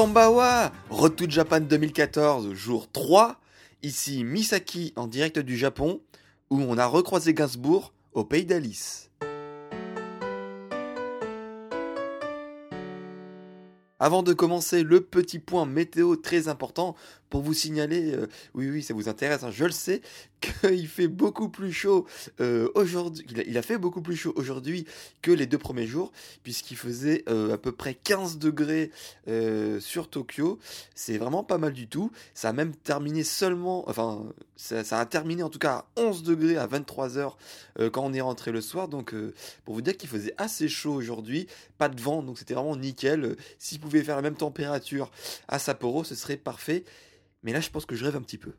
Kambawa Road to Japan 2014, jour 3. Ici Misaki en direct du Japon, où on a recroisé Gainsbourg au pays d'Alice. Avant de commencer, le petit point météo très important pour vous signaler, euh, oui oui ça vous intéresse, hein, je le sais, qu'il fait beaucoup plus chaud euh, aujourd'hui, il, a fait beaucoup plus chaud aujourd'hui que les deux premiers jours, puisqu'il faisait euh, à peu près 15 degrés sur Tokyo, c'est vraiment pas mal du tout, ça a même terminé seulement, enfin ça, a terminé en tout cas à 11 degrés à 23h quand on est rentré le soir, donc pour vous dire qu'il faisait assez chaud aujourd'hui, pas de vent, donc c'était vraiment nickel, si vous pouvez faire la même température à Sapporo, ce serait parfait. Mais là, je pense que je rêve un petit peu.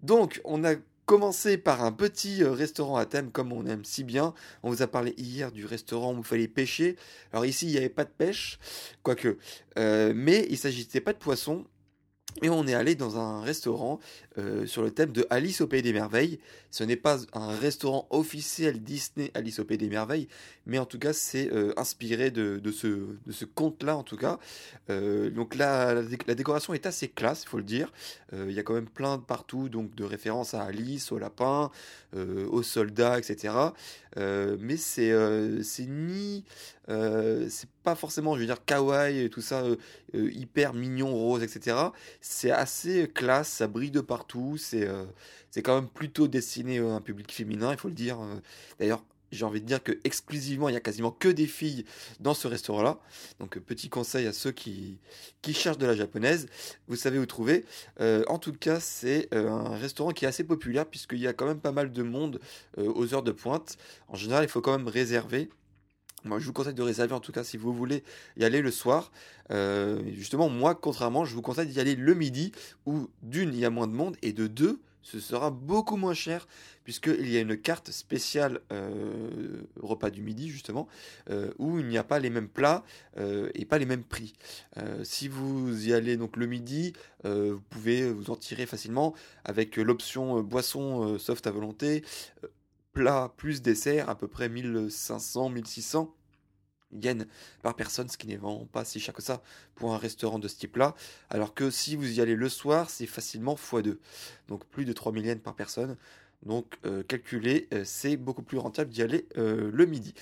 Donc, on a commencé par un petit euh, restaurant à thème comme on aime si bien. On vous a parlé hier du restaurant où il fallait pêcher. Alors ici, il n'y avait pas de pêche, quoique. Euh, mais il s'agissait pas de poisson. Et on est allé dans un restaurant euh, sur le thème de Alice au Pays des Merveilles. Ce n'est pas un restaurant officiel Disney Alice au Pays des Merveilles, mais en tout cas c'est euh, inspiré de, ce, conte-là en tout cas. Euh, donc la, la, décoration est assez classe, il faut le dire. Il y a quand même plein de partout, donc de références à Alice, au lapin, aux soldats, etc. mais c'est c'est ni c'est pas forcément, je veux dire, kawaii tout ça, hyper mignon, rose, etc. C'est assez classe, ça brille de partout c'est euh, c'est quand même plutôt destiné à un public féminin, il faut le dire. Euh. D'ailleurs, j'ai envie de dire que exclusivement, il y a quasiment que des filles dans ce restaurant-là. Donc, petit conseil à ceux qui, cherchent de la japonaise, vous savez où trouver. Euh, en tout cas, c'est un restaurant qui est assez populaire puisqu'il y a quand même pas mal de monde aux heures de pointe. En général, il faut quand même réserver. Moi, je vous conseille de réserver en tout cas si vous voulez y aller le soir. Euh, justement, moi, contrairement, je vous conseille d'y aller le midi où d'une, il y a moins de monde et de deux, ce sera beaucoup moins cher puisqu'il y a une carte spéciale euh, repas du midi justement euh, où il n'y a pas les mêmes plats et pas les mêmes prix. si vous y allez donc le midi, vous pouvez vous en tirer facilement avec l'option boisson soft à volonté plat plus dessert, à peu près 1500, 1600 yens par personne, ce qui n'est vraiment pas si cher que ça pour un restaurant de ce type-là. Alors que si vous y allez le soir, c'est facilement x2. Donc plus de 3000 yens par personne. Donc euh, calculer, euh, c'est beaucoup plus rentable d'y aller euh, le midi.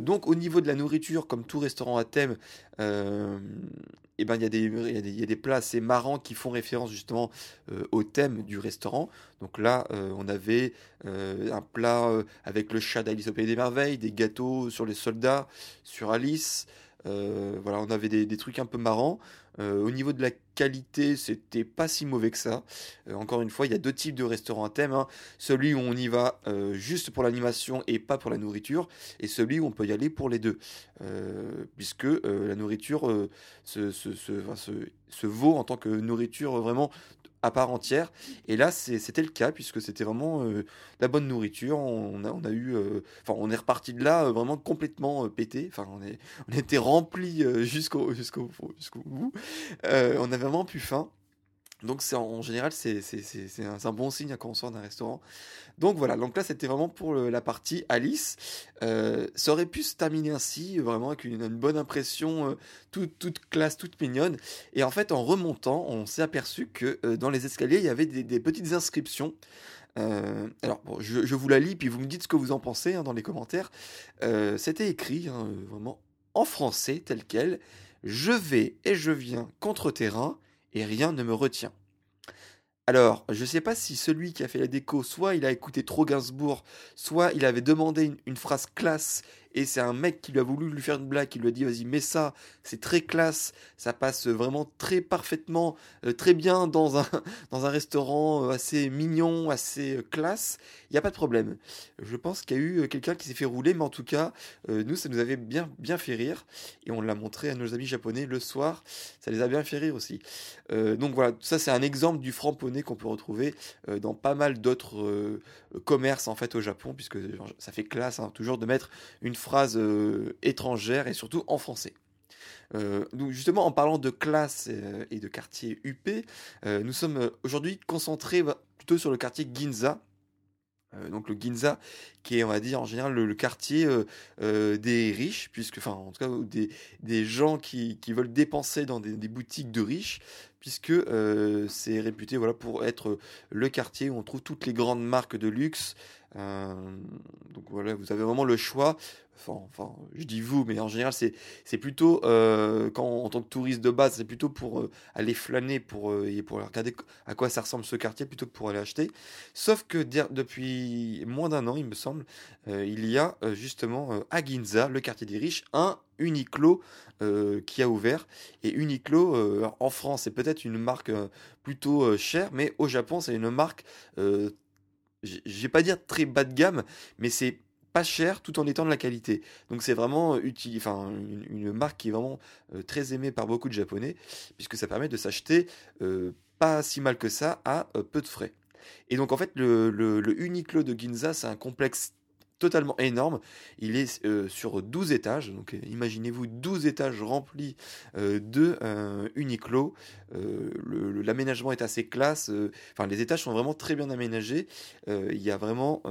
donc au niveau de la nourriture, comme tout restaurant à thème, eh ben, il des, y, a des plats assez marrants qui font référence justement au thème du restaurant. Donc là, on avait un plat avec le chat d'Alice au Pays des Merveilles, des gâteaux sur les soldats, sur Alice. Voilà, on avait des, trucs un peu marrants. Euh, au niveau de la qualité, c'était pas si mauvais que ça. Euh, encore une fois, il y a deux types de restaurants à thème. Hein. Celui où on y va euh, juste pour l'animation et pas pour la nourriture, et celui où on peut y aller pour les deux. puisque la nourriture se, se, vaut en tant que nourriture vraiment à part entière. Et là, c'était le cas, puisque c'était vraiment euh, la bonne nourriture. On a, on a eu. Euh, enfin, on est reparti de là euh, vraiment complètement pété. Enfin, on, on était rempli jusqu'au bout. on avait vraiment plus faim. Donc c'est en général c'est un, bon signe quand on sort d'un restaurant. Donc voilà, donc là c'était vraiment pour la partie Alice. Euh, ça aurait pu se terminer ainsi, vraiment avec une, bonne impression, euh, toute, classe, toute mignonne. Et en fait en remontant, on s'est aperçu que euh, dans les escaliers il y avait des, petites inscriptions. alors je, vous la lis puis vous me dites ce que vous en pensez hein, dans les commentaires. C'était écrit hein, vraiment en français tel quel. Je vais et je viens contre terrain rien ne me retient. Alors, je ne sais pas si celui qui a fait la déco, soit il a écouté trop Gainsbourg, soit il avait demandé une, phrase classe et c'est un mec qui lui a voulu lui faire une blague, qui lui a dit vas-y mets ça, c'est très classe, ça passe vraiment très parfaitement, euh, très bien dans un, dans un restaurant euh, assez mignon, assez euh, classe, il n'y a pas de problème. Je pense qu'il y a eu quelqu'un qui s'est fait rouler, mais en tout cas, nous, ça nous avait bien, bien fait rire, et on l'a montré à nos amis japonais le soir, ça les a bien fait rire aussi. donc voilà, ça c'est un exemple du franc-poney qu'on peut retrouver dans pas mal d'autres commerces en fait au Japon, puisque ça fait classe hein, toujours de mettre une phrase étrangère et surtout en français. Euh, donc justement, en parlant de classe euh, et de quartier UP, euh, nous sommes aujourd'hui concentrés plutôt sur le quartier Ginza. donc le Ginza, qui est, on va dire, en général le, quartier des riches, puisque, enfin, en tout cas, des, des gens qui, qui, veulent dépenser dans des, des boutiques de riches, puisque c'est réputé voilà, pour être le quartier où on trouve toutes les grandes marques de luxe. donc voilà, vous avez vraiment le choix Enfin, je dis vous, mais en général, c'est plutôt, euh, quand en tant que touriste de base, c'est plutôt pour euh, aller flâner pour, euh, et pour regarder à quoi ça ressemble ce quartier plutôt que pour aller acheter. Sauf que depuis moins d'un an, il me semble, il y a justement à Ginza, le quartier des riches, un Uniqlo qui a ouvert. Et Uniqlo, en France, c'est peut-être une marque plutôt chère, mais au Japon, c'est une marque, je vais pas dire très bas de gamme, mais c'est pas cher tout en étant de la qualité. Donc c'est vraiment euh, utile, enfin, une, marque qui est vraiment euh, très aimée par beaucoup de Japonais, puisque ça permet de s'acheter euh, pas si mal que ça à peu de frais. Et donc en fait le, le, le Uniqlo de Ginza c'est un complexe totalement énorme. Il est euh, sur 12 étages, donc euh, imaginez-vous 12 étages remplis euh, de Uniqlo. L'aménagement est assez classe, enfin les étages sont vraiment très bien aménagés. il y a vraiment,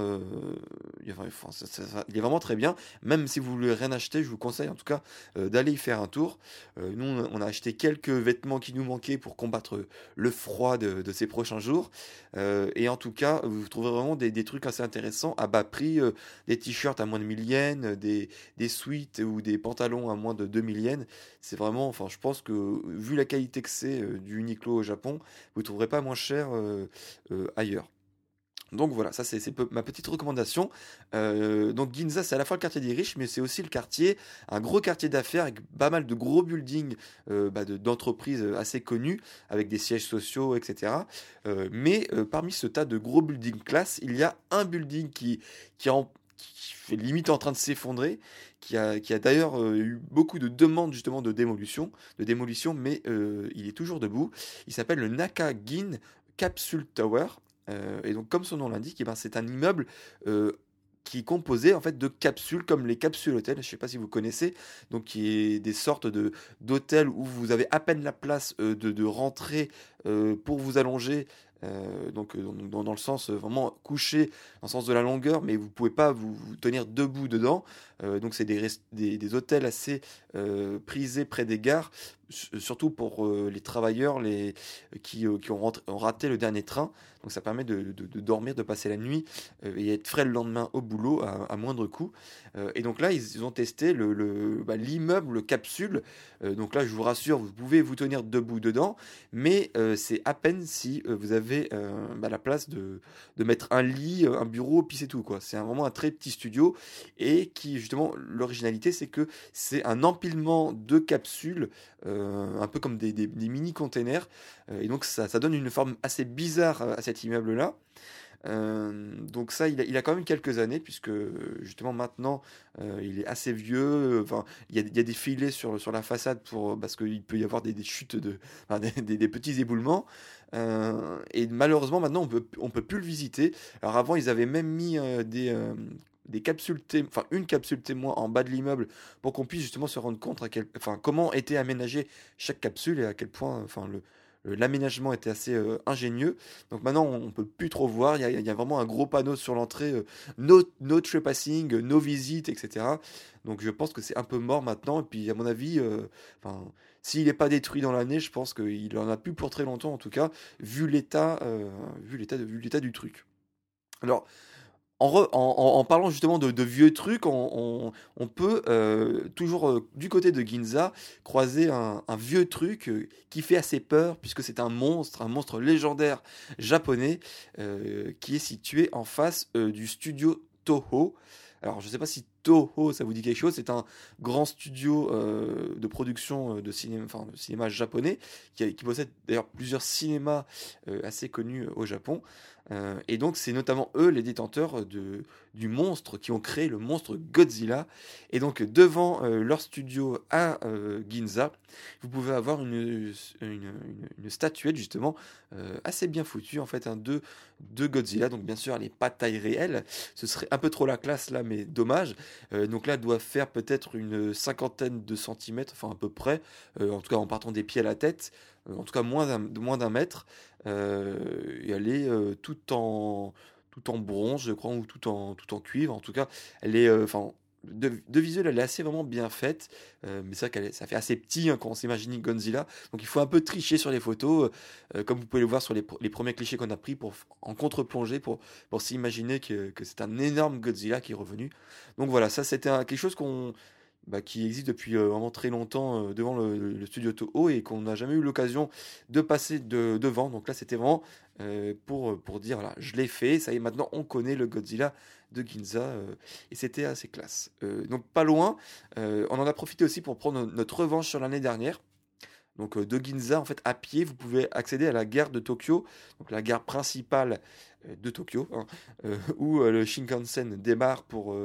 il, est vraiment très bien. Même si vous voulez rien acheter, je vous conseille en tout cas d'aller y faire un tour. nous, on a acheté quelques vêtements qui nous manquaient pour combattre le froid de, ces prochains jours. et en tout cas, vous trouverez vraiment des trucs assez intéressants à bas prix des t-shirts à moins de 1000 yens, des, des suites ou des pantalons à moins de 2000 yens. C'est vraiment, enfin, je pense que vu la qualité que c'est euh, du Uniqlo au Japon, vous ne trouverez pas moins cher euh, euh, ailleurs. Donc voilà, ça c'est ma petite recommandation. donc Ginza, c'est à la fois le quartier des riches, mais c'est aussi le quartier, un gros quartier d'affaires avec pas mal de gros buildings bah, d'entreprises assez connues, avec des sièges sociaux, etc. mais parmi ce tas de gros buildings classe, il y a un building qui, qui, en, qui fait limite en train de s'effondrer, qui a, d'ailleurs euh, eu beaucoup de demandes justement de démolition, de démolition, mais euh, il est toujours debout. Il s'appelle le Nakagin Capsule Tower. Euh, et donc, comme son nom l'indique, eh ben, c'est un immeuble qui est composé en fait de capsules comme les capsules hôtels, je ne sais pas si vous connaissez, donc qui est des sortes d'hôtels où vous avez à peine la place de, rentrer pour vous allonger euh, donc euh, dans, le sens euh, vraiment couché, dans le sens de la longueur, mais vous pouvez pas vous, tenir debout dedans. donc c'est des, des, hôtels assez prisés près des gares, surtout pour les travailleurs les, qui, qui ont, raté le dernier train. Donc ça permet de, dormir, de passer la nuit et être frais le lendemain au boulot à, moindre coût. et donc là, ils, ont testé le, bah, l'immeuble capsule. donc là, je vous rassure, vous pouvez vous tenir debout dedans, mais c'est à peine si vous avez euh, bah, la place de, mettre un lit, un bureau, puis c'est tout. C'est vraiment un très petit studio et qui, justement, l'originalité, c'est que c'est un empilement de capsules, euh, un peu comme des, mini-containers. Euh, et donc, ça, ça, donne une forme assez bizarre à cet immeuble-là. Donc ça, il a, quand même quelques années, puisque justement maintenant, il est assez vieux. Enfin, il y a, des filets sur, sur la façade pour, parce qu'il peut y avoir des, chutes, de, des, petits éboulements. Euh, et malheureusement, maintenant, on peut, on peut plus le visiter. Alors avant, ils avaient même mis euh, des, euh, des capsules enfin une capsule témoin en bas de l'immeuble pour qu'on puisse justement se rendre compte à quel, enfin, comment était aménagée chaque capsule et à quel point, enfin, le, l'aménagement était assez ingénieux. Donc maintenant, on peut plus trop voir. Il y, a, vraiment un gros panneau sur l'entrée no, no trespassing, no visite, etc. Donc je pense que c'est un peu mort maintenant. Et puis, à mon avis, s'il n'est pas détruit dans l'année, je pense qu'il en a plus pour très longtemps en tout cas, vu l'état, euh, vu l'état, vu l'état du truc. Alors, en, parlant justement de, vieux trucs, on, peut euh, toujours euh, du côté de Ginza croiser un, vieux truc qui fait assez peur puisque c'est un monstre, un monstre légendaire japonais qui est situé en face du studio Toho. Alors je ne sais pas si Toho, ça vous dit quelque chose C'est un grand studio euh, de production de cinéma, enfin, de cinéma japonais qui, possède d'ailleurs plusieurs cinémas assez connus au Japon. Euh, et donc, c'est notamment eux les détenteurs du monstre qui ont créé le monstre Godzilla. Et donc, devant euh, leur studio à euh, Ginza, vous pouvez avoir une, une, statuette justement assez bien foutue en fait, un de, de Godzilla. Donc, bien sûr, elle n'est pas taille réelle. Ce serait un peu trop la classe là, mais dommage. Donc là, doit faire peut-être une cinquantaine de centimètres, enfin à peu près, en tout cas en partant des pieds à la tête en tout cas moins d'un mètre. Euh, et elle est euh, tout en tout en bronze, je crois, ou tout en tout en cuivre. En tout cas, elle est, euh, enfin, de, visuel, elle est assez vraiment bien faite, mais c'est vrai que ça fait assez petit hein, quand on s'imagine Godzilla. Donc il faut un peu tricher sur les photos, comme vous pouvez le voir sur les, les premiers clichés qu'on a pris pour, en contre-plongée pour, pour s'imaginer que, que c'est un énorme Godzilla qui est revenu. Donc voilà, ça c'était quelque chose qu'on bah, qui existe depuis euh, vraiment très longtemps euh, devant le, studio Toho et qu'on n'a jamais eu l'occasion de passer de, devant. Donc là, c'était vraiment euh, pour, pour dire, voilà, je l'ai fait, ça y est, maintenant on connaît le Godzilla de Ginza et c'était assez classe. donc pas loin, on en a profité aussi pour prendre notre revanche sur l'année dernière. Donc de Ginza, en fait, à pied, vous pouvez accéder à la gare de Tokyo, donc la gare principale de Tokyo, hein, où le Shinkansen démarre pour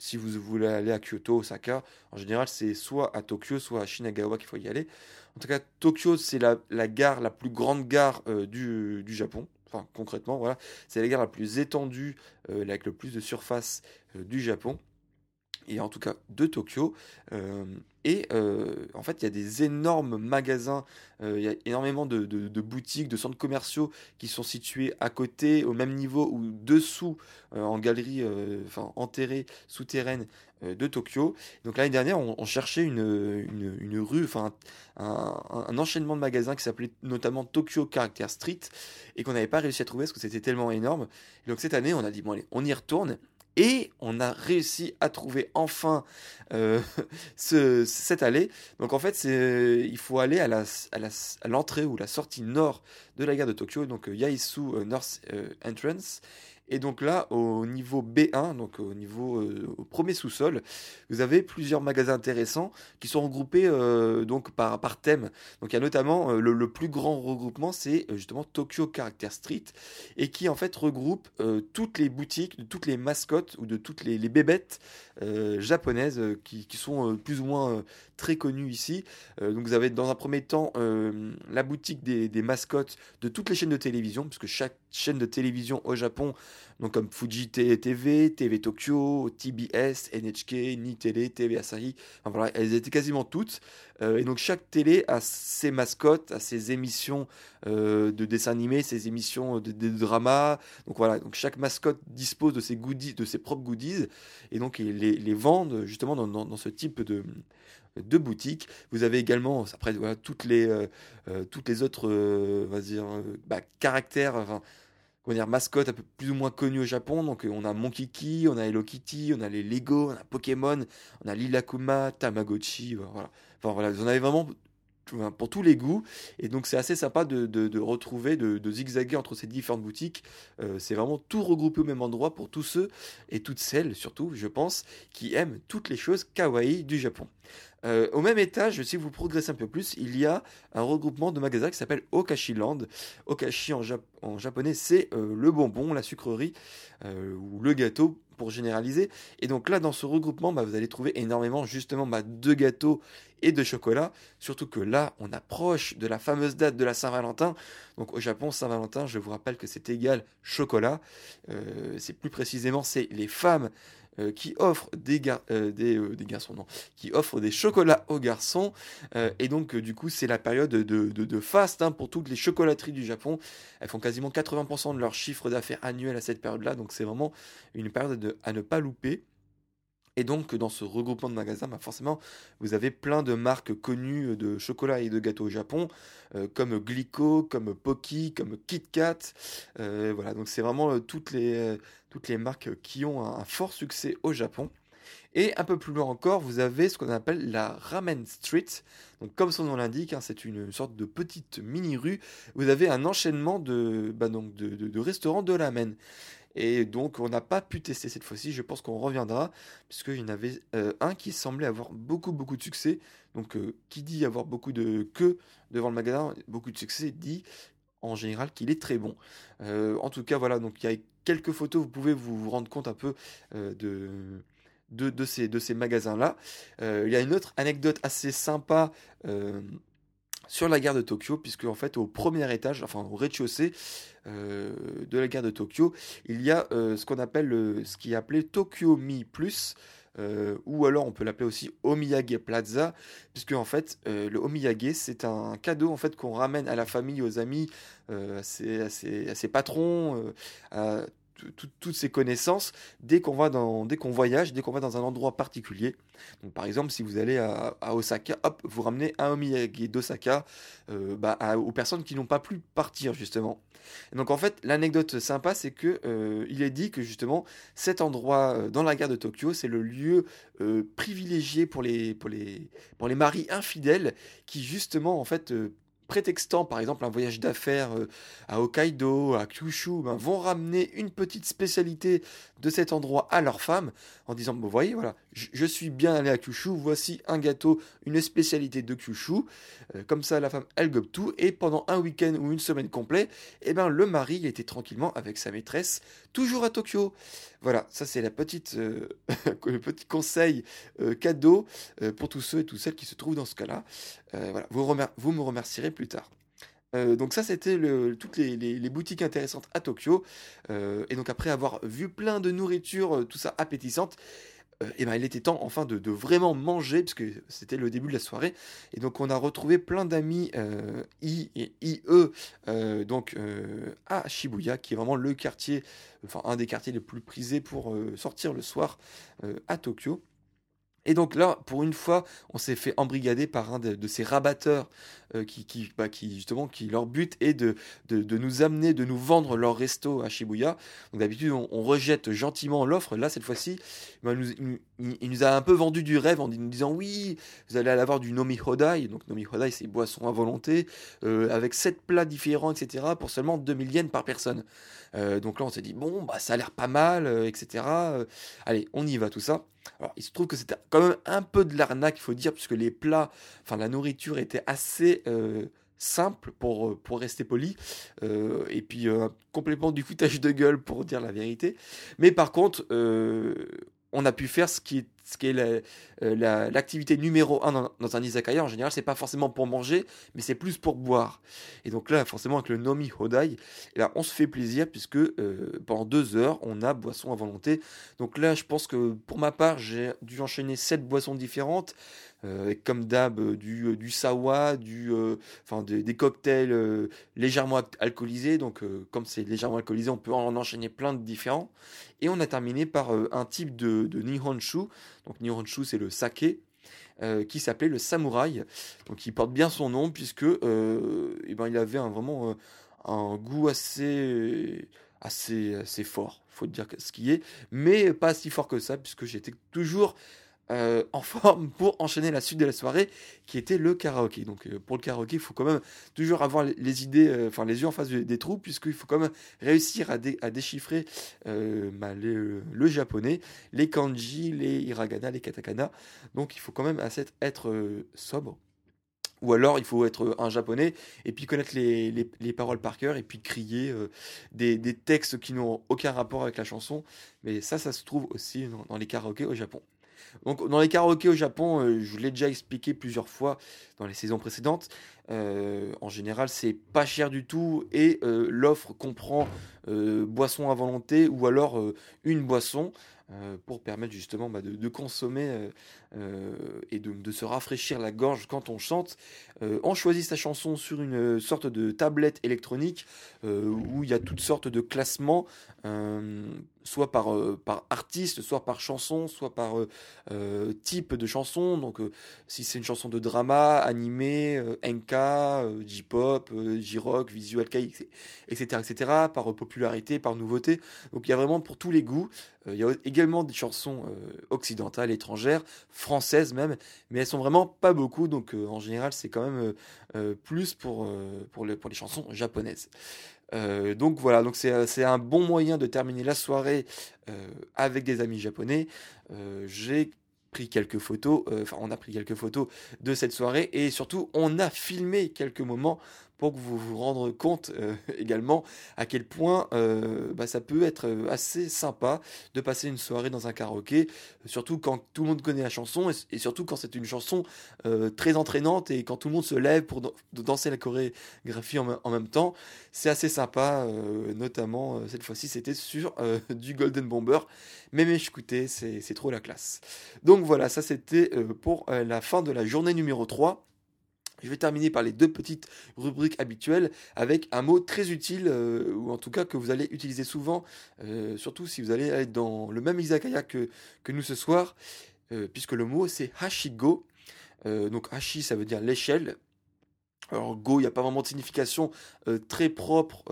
si vous voulez aller à Kyoto, Osaka, en général, c'est soit à Tokyo, soit à Shinagawa qu'il faut y aller. En tout cas, Tokyo, c'est la, gare, la plus grande gare euh, du, Japon. Enfin, concrètement, voilà. C'est la gare la plus étendue, euh, avec le plus de surface euh, du Japon et en tout cas de Tokyo. Euh, et euh, en fait, il y a des énormes magasins, euh, il y a énormément de, boutiques, de centres commerciaux qui sont situés à côté, au même niveau ou dessous, en galerie, enfin enterrée, souterraine de Tokyo. Donc l'année dernière, on, cherchait une, rue, enfin un, enchaînement de magasins qui s'appelait notamment Tokyo Character Street et qu'on n'avait pas réussi à trouver parce que c'était tellement énorme. Donc cette année, on a dit bon allez, on y retourne et on a réussi à trouver enfin euh, cette allée. Donc en fait, il faut aller à, l'entrée ou la sortie nord de la gare de Tokyo, donc euh, Yaisu euh, North Entrance. Et donc là, au niveau B1, donc au niveau euh, au premier sous-sol, vous avez plusieurs magasins intéressants qui sont regroupés euh, donc par, par thème. Donc il y a notamment euh, le, plus grand regroupement, c'est justement Tokyo Character Street, et qui en fait regroupe toutes les boutiques, de toutes les mascottes ou de toutes les, bébêtes japonaises qui, qui, sont plus ou moins très connues ici. donc vous avez dans un premier temps la boutique des, des mascottes de toutes les chaînes de télévision, puisque chaque chaîne de télévision au Japon donc comme Fuji TV, TV Tokyo, TBS, NHK, Ni Télé, TV Asahi. Enfin, voilà, elles étaient quasiment toutes. Euh, et donc chaque télé a ses mascottes, a ses émissions euh, de dessins animés, ses émissions de, de. Donc voilà, donc chaque mascotte dispose de ses goodies, de ses propres goodies, et donc ils les, vendent justement dans, ce type de de boutiques. Vous avez également, après voilà, toutes les euh, toutes les autres, on va dire, bah, caractères, comment dire, mascottes un peu plus ou moins connues au Japon. Donc on a Monkey Key, on a Hello Kitty, on a les Lego, on a Pokémon, on a Lilakuma, Tamagotchi, voilà. Enfin voilà, vous en avez vraiment pour tous les goûts. Et donc c'est assez sympa de, de, retrouver, de, de, zigzaguer entre ces différentes boutiques. Euh, c'est vraiment tout regroupé au même endroit pour tous ceux et toutes celles, surtout, je pense, qui aiment toutes les choses kawaii du Japon. Euh, au même étage, si vous progressez un peu plus, il y a un regroupement de magasins qui s'appelle Okashi Land. Okashi en, japonais, c'est euh, le bonbon, la sucrerie ou le gâteau pour généraliser. Et donc là, dans ce regroupement, bah, vous allez trouver énormément justement bah, de gâteaux et de chocolat. Surtout que là, on approche de la fameuse date de la Saint-Valentin. Donc au Japon, Saint-Valentin, je vous rappelle que c'est égal chocolat. Euh, c'est plus précisément, c'est les femmes euh, qui offrent des, euh, des, garçons, non, qui offrent des chocolats aux garçons. et donc, du coup, c'est la période de, de, fast hein, pour toutes les chocolateries du Japon. Elles font quasiment 80% de leur chiffre d'affaires annuel à cette période-là. Donc, c'est vraiment une période à ne pas louper. Et donc, dans ce regroupement de magasins, bah, forcément, vous avez plein de marques connues de chocolat et de gâteaux au Japon, euh, comme Glico, comme Pocky, comme KitKat. Euh, voilà, donc c'est vraiment euh, toutes, les, toutes les marques qui ont un, fort succès au Japon. Et un peu plus loin encore, vous avez ce qu'on appelle la Ramen Street. Donc, comme son nom l'indique, hein, c'est une sorte de petite mini-rue. Vous avez un enchaînement de, bah, de, de, de restaurants de ramen. Et donc, on n'a pas pu tester cette fois-ci. Je pense qu'on reviendra, puisqu'il y en avait un qui semblait avoir beaucoup, beaucoup de succès. Donc, qui dit avoir beaucoup de queue devant le magasin, beaucoup de succès, dit en général qu'il est très bon. en tout cas, voilà, donc il y a quelques photos, vous pouvez vous rendre compte un peu de, de, ces, magasins-là. il y a une autre anecdote assez sympa sur la gare de Tokyo, puisque en fait au premier étage, enfin au rez-de-chaussée de la gare de Tokyo, il y a ce qu'on appelle ce qui est appelé Tokyo Mi Plus. Ou alors on peut l'appeler aussi Omiyage Plaza, puisque en fait le Omiyage c'est un cadeau en fait qu'on ramène à la famille, aux amis, à ses, patrons, à toutes ces connaissances dès qu'on va dans, dès qu'on voyage, dès qu'on va dans un endroit particulier. Donc, par exemple, si vous allez à, Osaka, hop, vous ramenez un omiyage d'Osaka euh, bah, aux personnes qui n'ont pas pu partir justement. donc en fait, l'anecdote sympa, c'est que euh, il est dit que justement cet endroit euh, dans la gare de Tokyo, c'est le lieu privilégié pour les pour les pour les maris infidèles qui justement en fait prétextant par exemple un voyage d'affaires euh, à Hokkaido, à Kyushu, ben, vont ramener une petite spécialité de cet endroit à leur femme en disant vous voyez voilà je, suis bien allé à Kyushu. Voici un gâteau une spécialité de Kyushu. Euh, comme ça la femme elle gobe tout. Et pendant un week-end ou une semaine complet et eh ben le mari était tranquillement avec sa maîtresse toujours à Tokyo. Voilà ça c'est la petite euh, le petit conseil cadeau pour tous ceux et toutes celles qui se trouvent dans ce cas là voilà. Vous, me remercierez plus tard. Euh, donc ça, c'était toutes les, boutiques intéressantes à Tokyo. Euh, et donc après avoir vu plein de nourriture, euh, tout ça appétissante, et ben, il était temps enfin de, vraiment manger, puisque c'était le début de la soirée. Et donc on a retrouvé plein d'amis I et IE donc, à Shibuya, qui est vraiment le quartier, enfin un des quartiers les plus prisés pour sortir le soir à Tokyo. Et donc là, pour une fois, on s'est fait embrigader par un de, ces rabatteurs euh, qui, bah, qui, justement, qui leur but est de, nous amener, de nous vendre leur resto à Shibuya. Donc d'habitude, on, rejette gentiment l'offre. Là, cette fois-ci, bah, il, nous a un peu vendu du rêve en nous disant oui, vous allez avoir du Nomi Hodai. Donc Nomi Hodai, c'est boisson à volonté, euh, avec sept plats différents, etc., pour seulement 2000 yens par personne. Euh, donc là, on s'est dit bon, bah, ça a l'air pas mal, etc. allez, on y va, tout ça. Alors, il se trouve que c'était quand même un peu de l'arnaque, il faut dire, puisque les plats, enfin la nourriture était assez euh, simple pour, euh, pour rester poli, euh, et puis complètement du foutage de gueule pour dire la vérité. Mais par contre, on a pu faire ce qui est ce qui est euh, l'activité numéro un dans, un izakaya, en général, c'est pas forcément pour manger, mais c'est plus pour boire. Et donc là, forcément, avec le Nomi Hodai, là, on se fait plaisir puisque euh, pendant deux heures, on a boisson à volonté. Donc là, je pense que pour ma part, j'ai dû enchaîner sept boissons différentes. Euh, comme d'hab du, du sawa, du, enfin des, cocktails légèrement alcoolisés. Donc comme c'est légèrement alcoolisé, on peut en enchaîner plein de différents. Et on a terminé par un type de, nihonshu, donc Nihonshu, c'est le saké. Euh, qui s'appelait le samouraï. Donc il porte bien son nom puisque euh, eh ben, il avait un, vraiment euh, un goût assez, assez, assez fort, faut dire ce qui est, mais pas si fort que ça puisque j'étais toujours euh, en forme pour enchaîner la suite de la soirée qui était le karaoké. Donc euh, pour le karaoké, il faut quand même toujours avoir les idées, euh, enfin les yeux en face des, trous, puisqu'il faut quand même réussir à, déchiffrer bah, le japonais, les kanji, les hiragana, les katakana. Donc il faut quand même être sobre. Ou alors il faut être un japonais et puis connaître les, paroles par cœur et puis crier des, textes qui n'ont aucun rapport avec la chanson. Mais ça, ça se trouve aussi dans, dans les karaokés au Japon. Donc, dans les karaokés au Japon, euh, je vous l'ai déjà expliqué plusieurs fois dans les saisons précédentes. Euh, en général, c'est pas cher du tout et euh, l'offre comprend boisson à volonté ou alors une boisson. Pour permettre justement bah, de, consommer et de, se rafraîchir la gorge quand on chante. on choisit sa chanson sur une sorte de tablette électronique où il y a toutes sortes de classements soit par, euh, par artiste, soit par chanson, soit par euh, euh, type de chanson. Donc, si c'est une chanson de drama, animé, enka, J-pop, J-rock, visual etc., etc., par popularité, par nouveauté. Donc, il y a vraiment pour tous les goûts. Il y a également des chansons occidentales, étrangères, françaises même, mais elles sont vraiment pas beaucoup. Donc, en général, c'est quand même plus pour, pour, les chansons japonaises. Euh, donc voilà, donc c'est un bon moyen de terminer la soirée avec des amis japonais. J'ai pris quelques photos, enfin on a pris quelques photos de cette soirée et surtout on a filmé quelques moments pour que vous vous rendiez compte euh, également à quel point euh, bah, ça peut être euh, assez sympa de passer une soirée dans un karaoké, surtout quand tout le monde connaît la chanson et, surtout quand c'est une chanson très entraînante et quand tout le monde se lève pour danser la chorégraphie en, même temps. C'est assez sympa, notamment cette fois-ci c'était sur du Golden Bomber. Mais, mais écoutez, c'est trop la classe. Donc voilà, ça c'était pour la fin de la journée numéro 3. Je vais terminer par les deux petites rubriques habituelles avec un mot très utile, euh, ou en tout cas que vous allez utiliser souvent, euh, surtout si vous allez être dans le même izakaya que, que nous ce soir, euh, puisque le mot c'est hashigo. donc hashi ça veut dire l'échelle. Alors go, il n'y a pas vraiment de signification très propre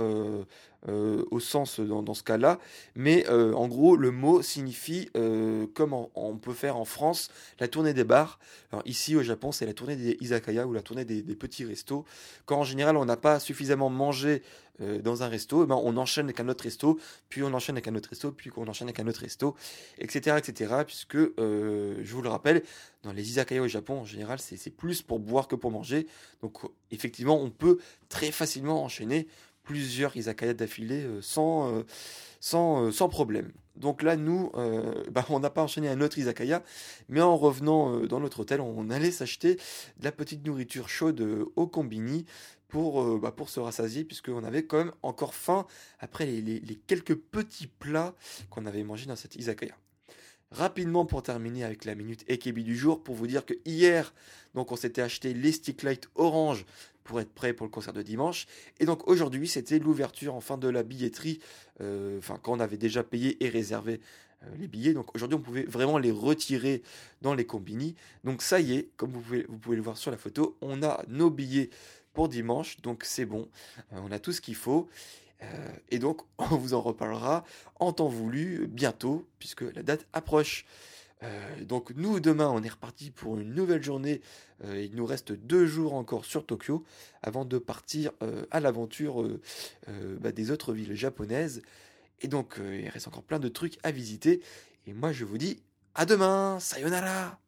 euh, au sens dans, ce cas-là, mais euh, en gros le mot signifie, euh, comme on peut faire en France, la tournée des bars. Alors ici au Japon c'est la tournée des izakaya ou la tournée des, petits restos. Quand en général on n'a pas suffisamment mangé dans un resto, eh ben, on enchaîne avec un autre resto, puis on enchaîne avec un autre resto, puis on enchaîne avec un autre resto, etc. etc. puisque, je vous le rappelle, dans les izakaya au Japon, en général, c'est plus pour boire que pour manger. Donc, effectivement, on peut très facilement enchaîner plusieurs izakaya d'affilée euh, sans, euh, sans, euh, sans problème. Donc là, nous, bah, on n'a pas enchaîné un autre izakaya, mais en revenant dans notre hôtel, on allait s'acheter de la petite nourriture chaude au combini pour, bah, pour se rassasier, puisqu'on avait quand même encore faim après les, quelques petits plats qu'on avait mangés dans cette izakaya. Rapidement pour terminer avec la minute Ekebi du jour, pour vous dire que hier, donc on s'était acheté les stick light orange pour être prêt pour le concert de dimanche. Et donc aujourd'hui, c'était l'ouverture enfin de la billetterie, euh, enfin quand on avait déjà payé et réservé euh, les billets. Donc aujourd'hui, on pouvait vraiment les retirer dans les combini. Donc ça y est, comme vous pouvez, vous pouvez le voir sur la photo, on a nos billets pour dimanche. Donc c'est bon, euh, on a tout ce qu'il faut. et donc, on vous en reparlera en temps voulu bientôt, puisque la date approche. Euh, donc nous, demain, on est reparti pour une nouvelle journée. Euh, il nous reste deux jours encore sur Tokyo avant de partir euh, à l'aventure bah, des autres villes japonaises. Et donc, il reste encore plein de trucs à visiter. Et moi, je vous dis à demain. Sayonara.